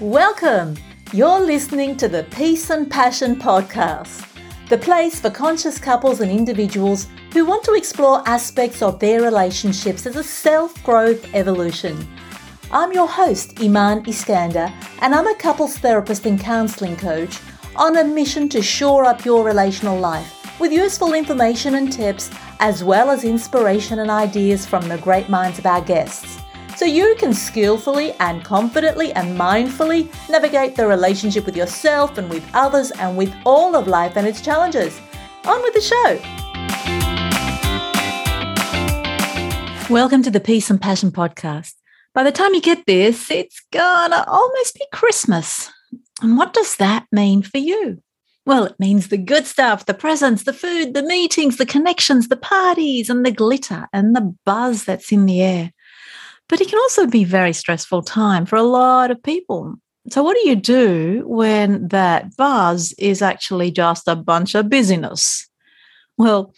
Welcome! You're listening to the Peace and Passion podcast, the place for conscious couples and individuals who want to explore aspects of their relationships as a self growth evolution. I'm your host, Iman Iskander, and I'm a couples therapist and counseling coach on a mission to shore up your relational life with useful information and tips, as well as inspiration and ideas from the great minds of our guests so you can skillfully and confidently and mindfully navigate the relationship with yourself and with others and with all of life and its challenges. On with the show. Welcome to the Peace and Passion podcast. By the time you get this, it's gonna almost be Christmas. And what does that mean for you? Well, it means the good stuff, the presents, the food, the meetings, the connections, the parties, and the glitter and the buzz that's in the air. But it can also be very stressful time for a lot of people. So, what do you do when that buzz is actually just a bunch of busyness? Well,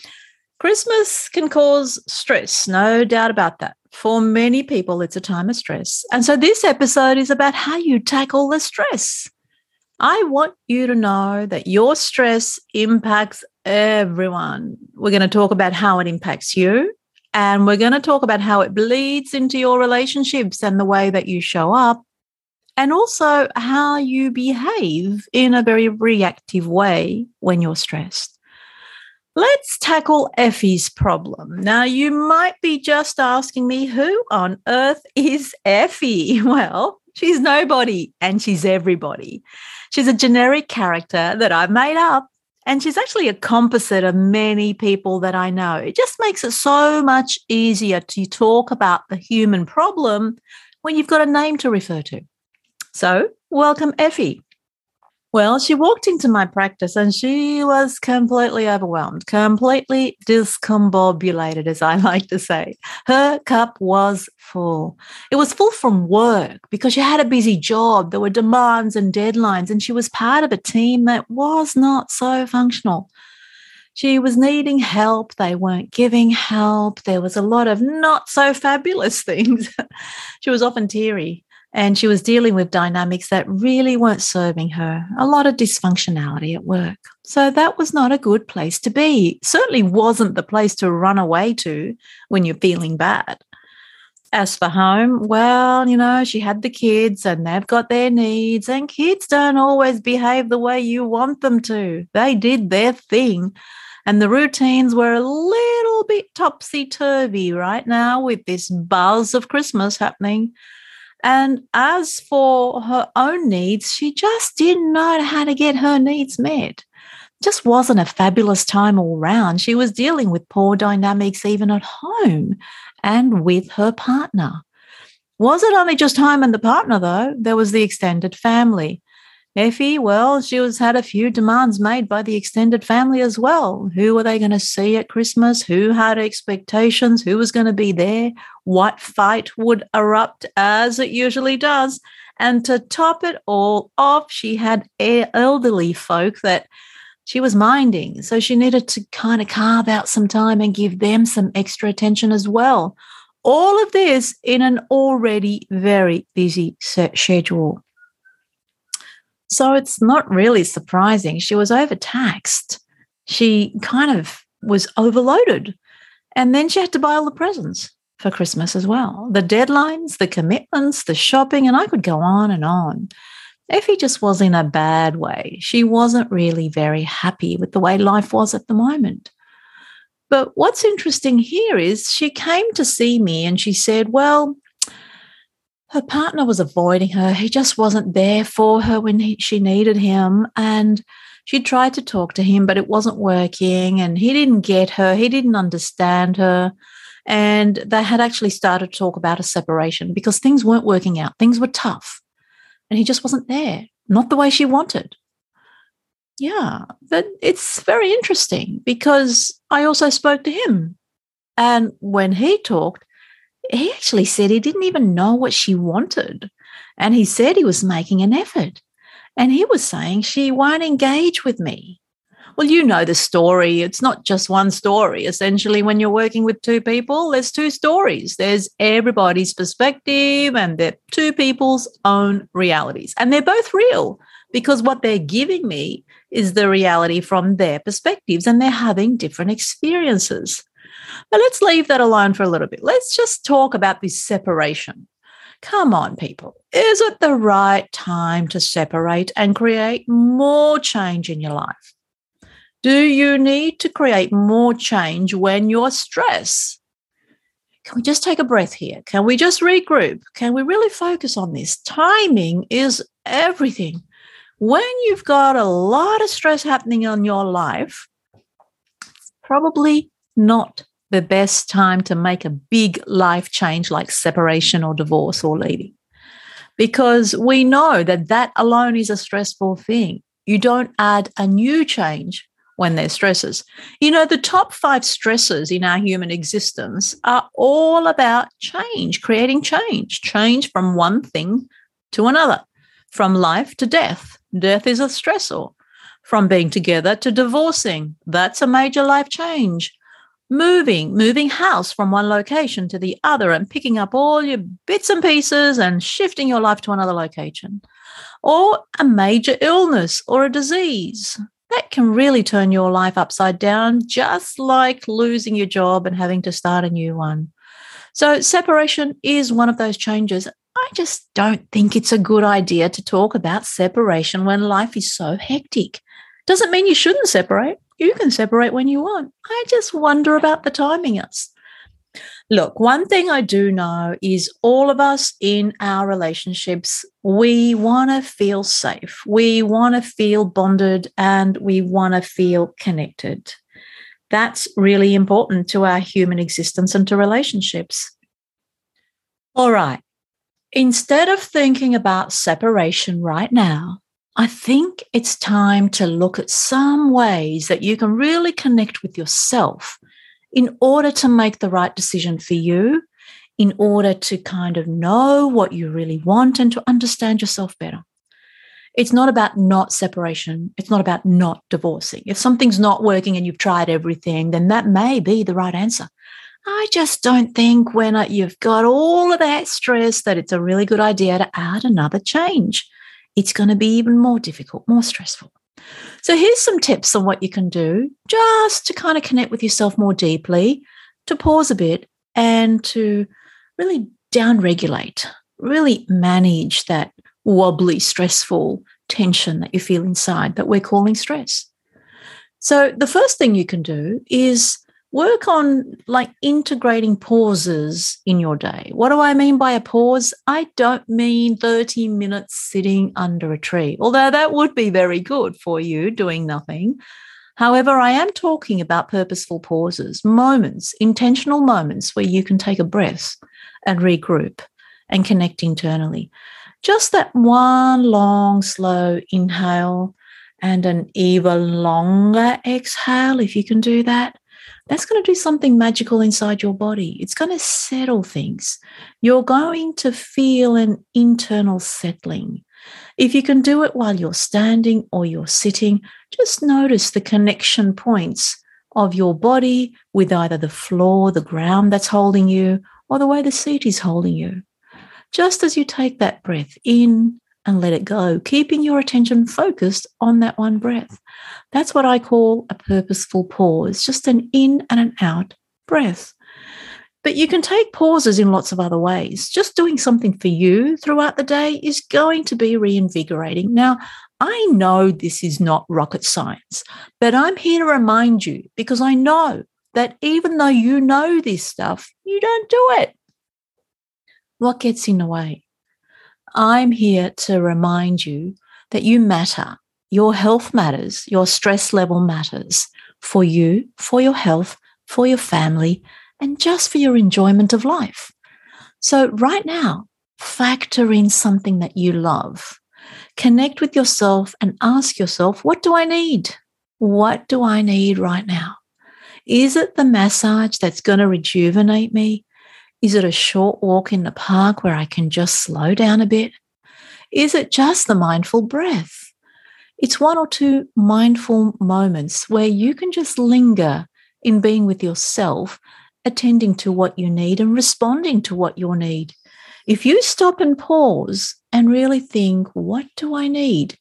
Christmas can cause stress, no doubt about that. For many people, it's a time of stress. And so, this episode is about how you tackle the stress. I want you to know that your stress impacts everyone. We're going to talk about how it impacts you and we're going to talk about how it bleeds into your relationships and the way that you show up, and also how you behave in a very reactive way when you're stressed. Let's tackle Effie's problem. Now, you might be just asking me, who on earth is Effie? Well, she's nobody and she's everybody. She's a generic character that I've made up and she's actually a composite of many people that I know. It just makes it so much easier to talk about the human problem when you've got a name to refer to. So, welcome, Effie. Well, she walked into my practice and she was completely overwhelmed, completely discombobulated, as I like to say. Her cup was full. It was full from work because she had a busy job. There were demands and deadlines, and she was part of a team that was not so functional. She was needing help. They weren't giving help. There was a lot of not so fabulous things. she was often teary and she was dealing with dynamics that really weren't serving her, a lot of dysfunctionality at work. So that was not a good place to be. Certainly wasn't the place to run away to when you're feeling bad. As for home, well, you know, she had the kids and they've got their needs, and kids don't always behave the way you want them to. They did their thing. And the routines were a little bit topsy turvy right now with this buzz of Christmas happening. And as for her own needs, she just didn't know how to get her needs met. Just wasn't a fabulous time all round. She was dealing with poor dynamics even at home and with her partner. Was it only just home and the partner, though? There was the extended family. Effie, well, she was had a few demands made by the extended family as well. Who were they going to see at Christmas? Who had expectations? Who was going to be there? What fight would erupt as it usually does? And to top it all off, she had elderly folk that she was minding. So she needed to kind of carve out some time and give them some extra attention as well. All of this in an already very busy schedule. So it's not really surprising. She was overtaxed. She kind of was overloaded. And then she had to buy all the presents for Christmas as well the deadlines, the commitments, the shopping, and I could go on and on. Effie just was in a bad way. She wasn't really very happy with the way life was at the moment. But what's interesting here is she came to see me and she said, Well, her partner was avoiding her. He just wasn't there for her when he, she needed him. And she tried to talk to him, but it wasn't working. And he didn't get her, he didn't understand her. And they had actually started to talk about a separation because things weren't working out. Things were tough. And he just wasn't there, not the way she wanted. Yeah, but it's very interesting because I also spoke to him. And when he talked, he actually said he didn't even know what she wanted. And he said he was making an effort. And he was saying she won't engage with me. Well, you know the story. It's not just one story. Essentially, when you're working with two people, there's two stories. There's everybody's perspective and they're two people's own realities. And they're both real because what they're giving me is the reality from their perspectives and they're having different experiences. But let's leave that alone for a little bit. Let's just talk about this separation. Come on, people. Is it the right time to separate and create more change in your life? Do you need to create more change when you're stressed? Can we just take a breath here? Can we just regroup? Can we really focus on this? Timing is everything. When you've got a lot of stress happening on your life, probably not the best time to make a big life change like separation or divorce or leaving. Because we know that that alone is a stressful thing. You don't add a new change when there's stresses. You know, the top five stresses in our human existence are all about change, creating change, change from one thing to another, from life to death. Death is a stressor. From being together to divorcing, that's a major life change. Moving, moving house from one location to the other and picking up all your bits and pieces and shifting your life to another location. Or a major illness or a disease that can really turn your life upside down, just like losing your job and having to start a new one. So, separation is one of those changes. I just don't think it's a good idea to talk about separation when life is so hectic. Doesn't mean you shouldn't separate. You can separate when you want. I just wonder about the timing. Us. Look, one thing I do know is all of us in our relationships, we want to feel safe. We want to feel bonded and we want to feel connected. That's really important to our human existence and to relationships. All right. Instead of thinking about separation right now, I think it's time to look at some ways that you can really connect with yourself in order to make the right decision for you, in order to kind of know what you really want and to understand yourself better. It's not about not separation. It's not about not divorcing. If something's not working and you've tried everything, then that may be the right answer. I just don't think when you've got all of that stress that it's a really good idea to add another change. It's going to be even more difficult, more stressful. So here's some tips on what you can do just to kind of connect with yourself more deeply, to pause a bit and to really downregulate, really manage that wobbly, stressful tension that you feel inside that we're calling stress. So the first thing you can do is work on like integrating pauses in your day. What do I mean by a pause? I don't mean 30 minutes sitting under a tree, although that would be very good for you doing nothing. However, I am talking about purposeful pauses, moments, intentional moments where you can take a breath and regroup and connect internally. Just that one long, slow inhale and an even longer exhale, if you can do that that's going to do something magical inside your body. It's going to settle things. You're going to feel an internal settling. If you can do it while you're standing or you're sitting, just notice the connection points of your body with either the floor, the ground that's holding you, or the way the seat is holding you. Just as you take that breath in and let it go, keeping your attention focused on that one breath. That's what I call a purposeful pause, just an in and an out breath. But you can take pauses in lots of other ways. Just doing something for you throughout the day is going to be reinvigorating. Now, I know this is not rocket science, but I'm here to remind you because I know that even though you know this stuff, you don't do it. What gets in the way? I'm here to remind you that you matter. Your health matters. Your stress level matters for you, for your health, for your family, and just for your enjoyment of life. So, right now, factor in something that you love. Connect with yourself and ask yourself, what do I need? What do I need right now? Is it the massage that's going to rejuvenate me? Is it a short walk in the park where I can just slow down a bit? Is it just the mindful breath? It's one or two mindful moments where you can just linger in being with yourself, attending to what you need and responding to what you need. If you stop and pause and really think, what do I need?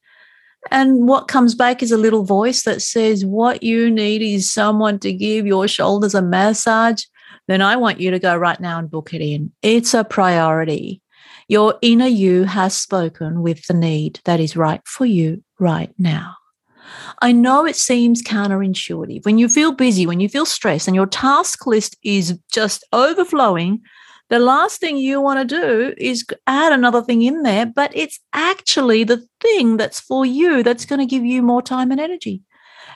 And what comes back is a little voice that says, What you need is someone to give your shoulders a massage. Then I want you to go right now and book it in. It's a priority. Your inner you has spoken with the need that is right for you right now. I know it seems counterintuitive. When you feel busy, when you feel stressed, and your task list is just overflowing, the last thing you want to do is add another thing in there, but it's actually the thing that's for you that's going to give you more time and energy.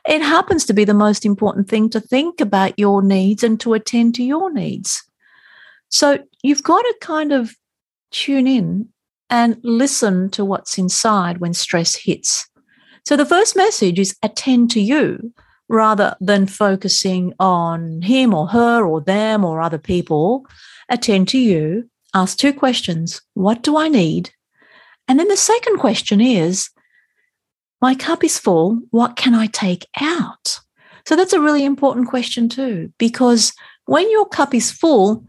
It happens to be the most important thing to think about your needs and to attend to your needs. So you've got to kind of tune in and listen to what's inside when stress hits. So the first message is attend to you rather than focusing on him or her or them or other people. Attend to you, ask two questions What do I need? And then the second question is My cup is full. What can I take out? So that's a really important question, too, because when your cup is full,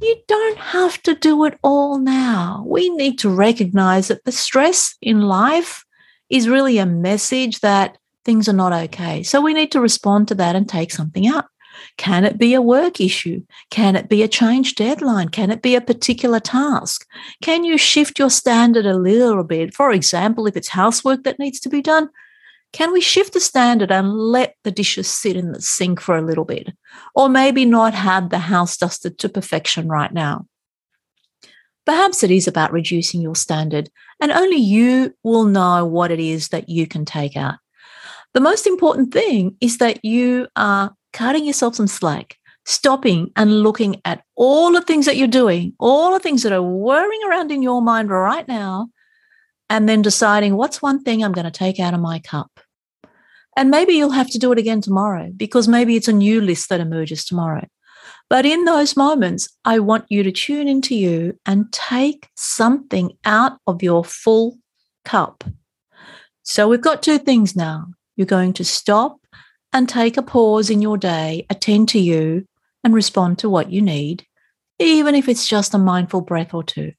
you don't have to do it all now. We need to recognize that the stress in life is really a message that things are not okay. So we need to respond to that and take something out. Can it be a work issue? Can it be a change deadline? Can it be a particular task? Can you shift your standard a little bit? For example, if it's housework that needs to be done, can we shift the standard and let the dishes sit in the sink for a little bit? Or maybe not have the house dusted to perfection right now. Perhaps it is about reducing your standard, and only you will know what it is that you can take out. The most important thing is that you are cutting yourself some slack, stopping and looking at all the things that you're doing, all the things that are whirring around in your mind right now, and then deciding what's one thing I'm going to take out of my cup. And maybe you'll have to do it again tomorrow because maybe it's a new list that emerges tomorrow. But in those moments, I want you to tune into you and take something out of your full cup. So we've got two things now. You're going to stop and take a pause in your day, attend to you, and respond to what you need, even if it's just a mindful breath or two.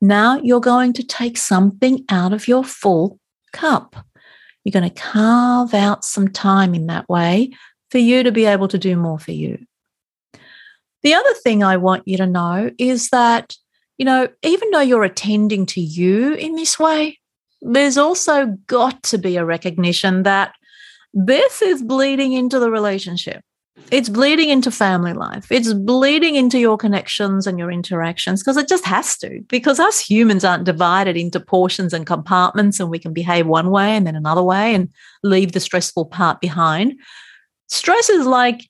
Now you're going to take something out of your full cup. You're going to carve out some time in that way for you to be able to do more for you. The other thing I want you to know is that, you know, even though you're attending to you in this way, there's also got to be a recognition that this is bleeding into the relationship. It's bleeding into family life. It's bleeding into your connections and your interactions because it just has to. Because us humans aren't divided into portions and compartments, and we can behave one way and then another way and leave the stressful part behind. Stress is like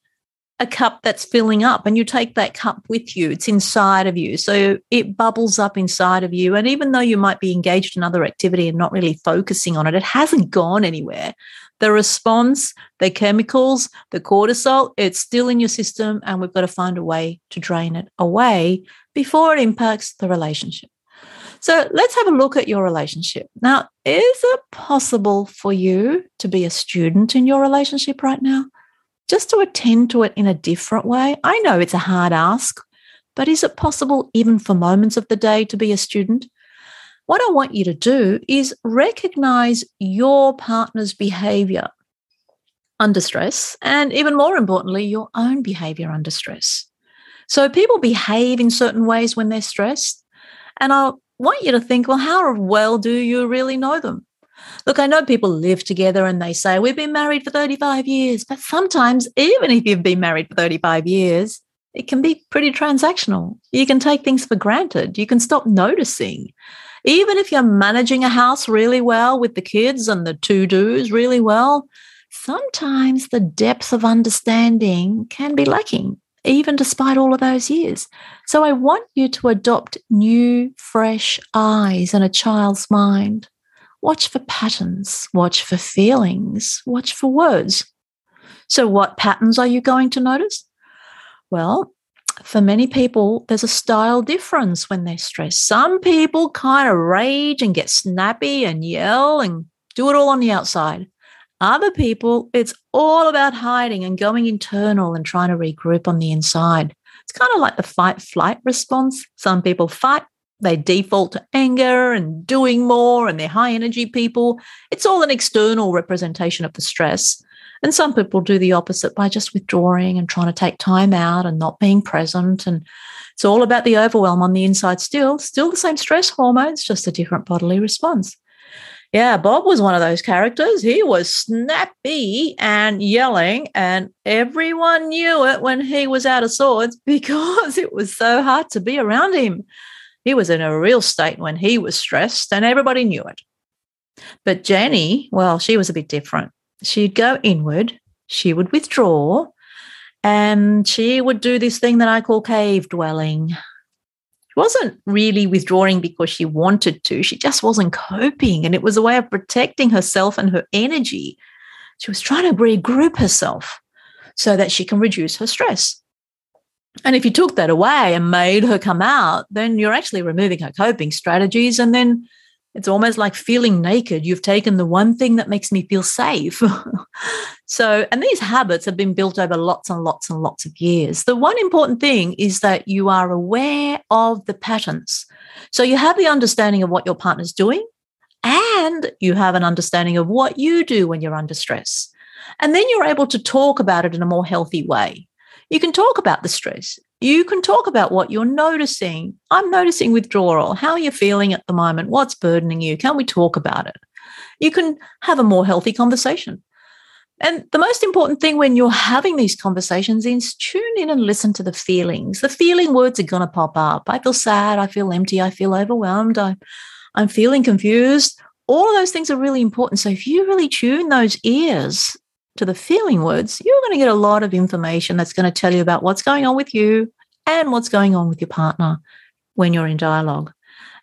a cup that's filling up and you take that cup with you it's inside of you so it bubbles up inside of you and even though you might be engaged in other activity and not really focusing on it it hasn't gone anywhere the response, the chemicals, the cortisol, it's still in your system, and we've got to find a way to drain it away before it impacts the relationship. So let's have a look at your relationship. Now, is it possible for you to be a student in your relationship right now? Just to attend to it in a different way? I know it's a hard ask, but is it possible even for moments of the day to be a student? What I want you to do is recognize your partner's behavior under stress, and even more importantly, your own behavior under stress. So people behave in certain ways when they're stressed. And I want you to think, well, how well do you really know them? Look, I know people live together and they say, we've been married for 35 years. But sometimes, even if you've been married for 35 years, it can be pretty transactional. You can take things for granted. You can stop noticing. Even if you're managing a house really well with the kids and the to dos really well, sometimes the depth of understanding can be lacking, even despite all of those years. So I want you to adopt new, fresh eyes in a child's mind. Watch for patterns, watch for feelings, watch for words. So, what patterns are you going to notice? Well, for many people, there's a style difference when they're stressed. Some people kind of rage and get snappy and yell and do it all on the outside. Other people, it's all about hiding and going internal and trying to regroup on the inside. It's kind of like the fight flight response. Some people fight, they default to anger and doing more, and they're high energy people. It's all an external representation of the stress. And some people do the opposite by just withdrawing and trying to take time out and not being present. And it's all about the overwhelm on the inside still, still the same stress hormones, just a different bodily response. Yeah, Bob was one of those characters. He was snappy and yelling, and everyone knew it when he was out of sorts because it was so hard to be around him. He was in a real state when he was stressed, and everybody knew it. But Jenny, well, she was a bit different. She'd go inward, she would withdraw, and she would do this thing that I call cave dwelling. She wasn't really withdrawing because she wanted to, she just wasn't coping. And it was a way of protecting herself and her energy. She was trying to regroup herself so that she can reduce her stress. And if you took that away and made her come out, then you're actually removing her coping strategies. And then it's almost like feeling naked. You've taken the one thing that makes me feel safe. so, and these habits have been built over lots and lots and lots of years. The one important thing is that you are aware of the patterns. So, you have the understanding of what your partner's doing, and you have an understanding of what you do when you're under stress. And then you're able to talk about it in a more healthy way. You can talk about the stress. You can talk about what you're noticing. I'm noticing withdrawal. How are you feeling at the moment? What's burdening you? Can we talk about it? You can have a more healthy conversation. And the most important thing when you're having these conversations is tune in and listen to the feelings. The feeling words are going to pop up. I feel sad. I feel empty. I feel overwhelmed. I, I'm feeling confused. All of those things are really important. So if you really tune those ears to the feeling words, you're going to get a lot of information that's going to tell you about what's going on with you and what's going on with your partner when you're in dialogue.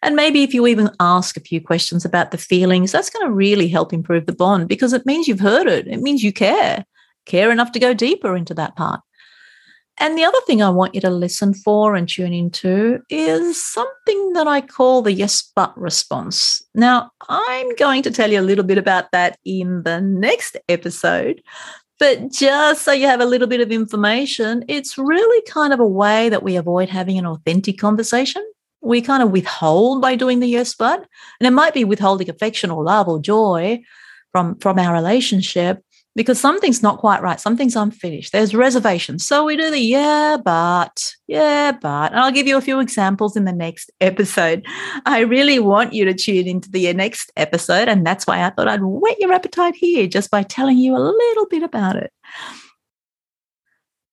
And maybe if you even ask a few questions about the feelings, that's going to really help improve the bond because it means you've heard it. It means you care, care enough to go deeper into that part. And the other thing I want you to listen for and tune into is something that I call the yes but response. Now, I'm going to tell you a little bit about that in the next episode. But just so you have a little bit of information, it's really kind of a way that we avoid having an authentic conversation. We kind of withhold by doing the yes but, and it might be withholding affection or love or joy from, from our relationship because something's not quite right. Something's unfinished. There's reservations. So we do the yeah, but, yeah, but. And I'll give you a few examples in the next episode. I really want you to tune into the next episode. And that's why I thought I'd whet your appetite here just by telling you a little bit about it.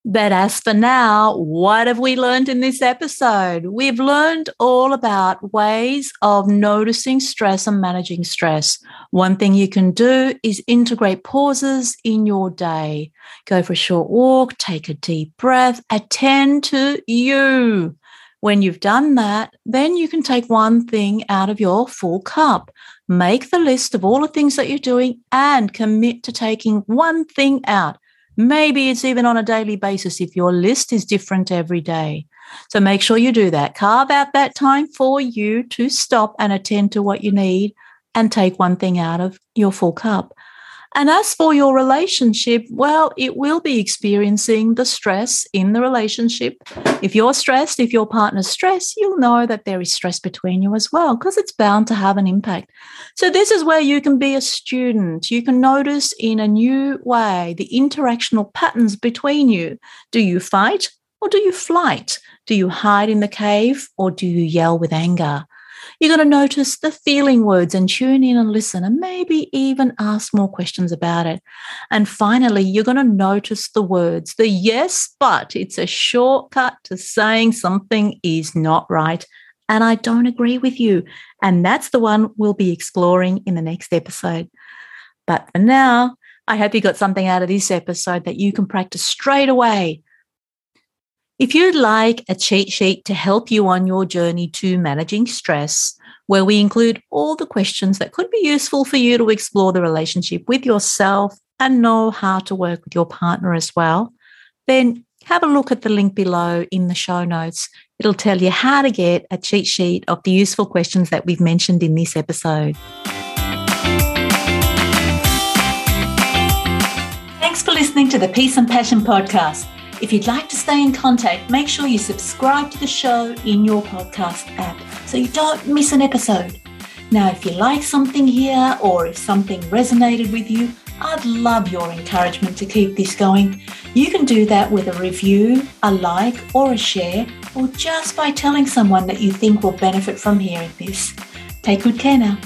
But as for now, what have we learned in this episode? We've learned all about ways of noticing stress and managing stress. One thing you can do is integrate pauses in your day. Go for a short walk, take a deep breath, attend to you. When you've done that, then you can take one thing out of your full cup. Make the list of all the things that you're doing and commit to taking one thing out. Maybe it's even on a daily basis if your list is different every day. So make sure you do that. Carve out that time for you to stop and attend to what you need and take one thing out of your full cup. And as for your relationship, well, it will be experiencing the stress in the relationship. If you're stressed, if your partner's stressed, you'll know that there is stress between you as well, because it's bound to have an impact. So, this is where you can be a student. You can notice in a new way the interactional patterns between you. Do you fight or do you flight? Do you hide in the cave or do you yell with anger? You're going to notice the feeling words and tune in and listen and maybe even ask more questions about it. And finally, you're going to notice the words, the yes, but it's a shortcut to saying something is not right. And I don't agree with you. And that's the one we'll be exploring in the next episode. But for now, I hope you got something out of this episode that you can practice straight away if you'd like a cheat sheet to help you on your journey to managing stress, where we include all the questions that could be useful for you to explore the relationship with yourself and know how to work with your partner as well, then have a look at the link below in the show notes. It'll tell you how to get a cheat sheet of the useful questions that we've mentioned in this episode. Thanks for listening to the Peace and Passion podcast. If you'd like to stay in contact, make sure you subscribe to the show in your podcast app so you don't miss an episode. Now, if you like something here or if something resonated with you, I'd love your encouragement to keep this going. You can do that with a review, a like, or a share, or just by telling someone that you think will benefit from hearing this. Take good care now.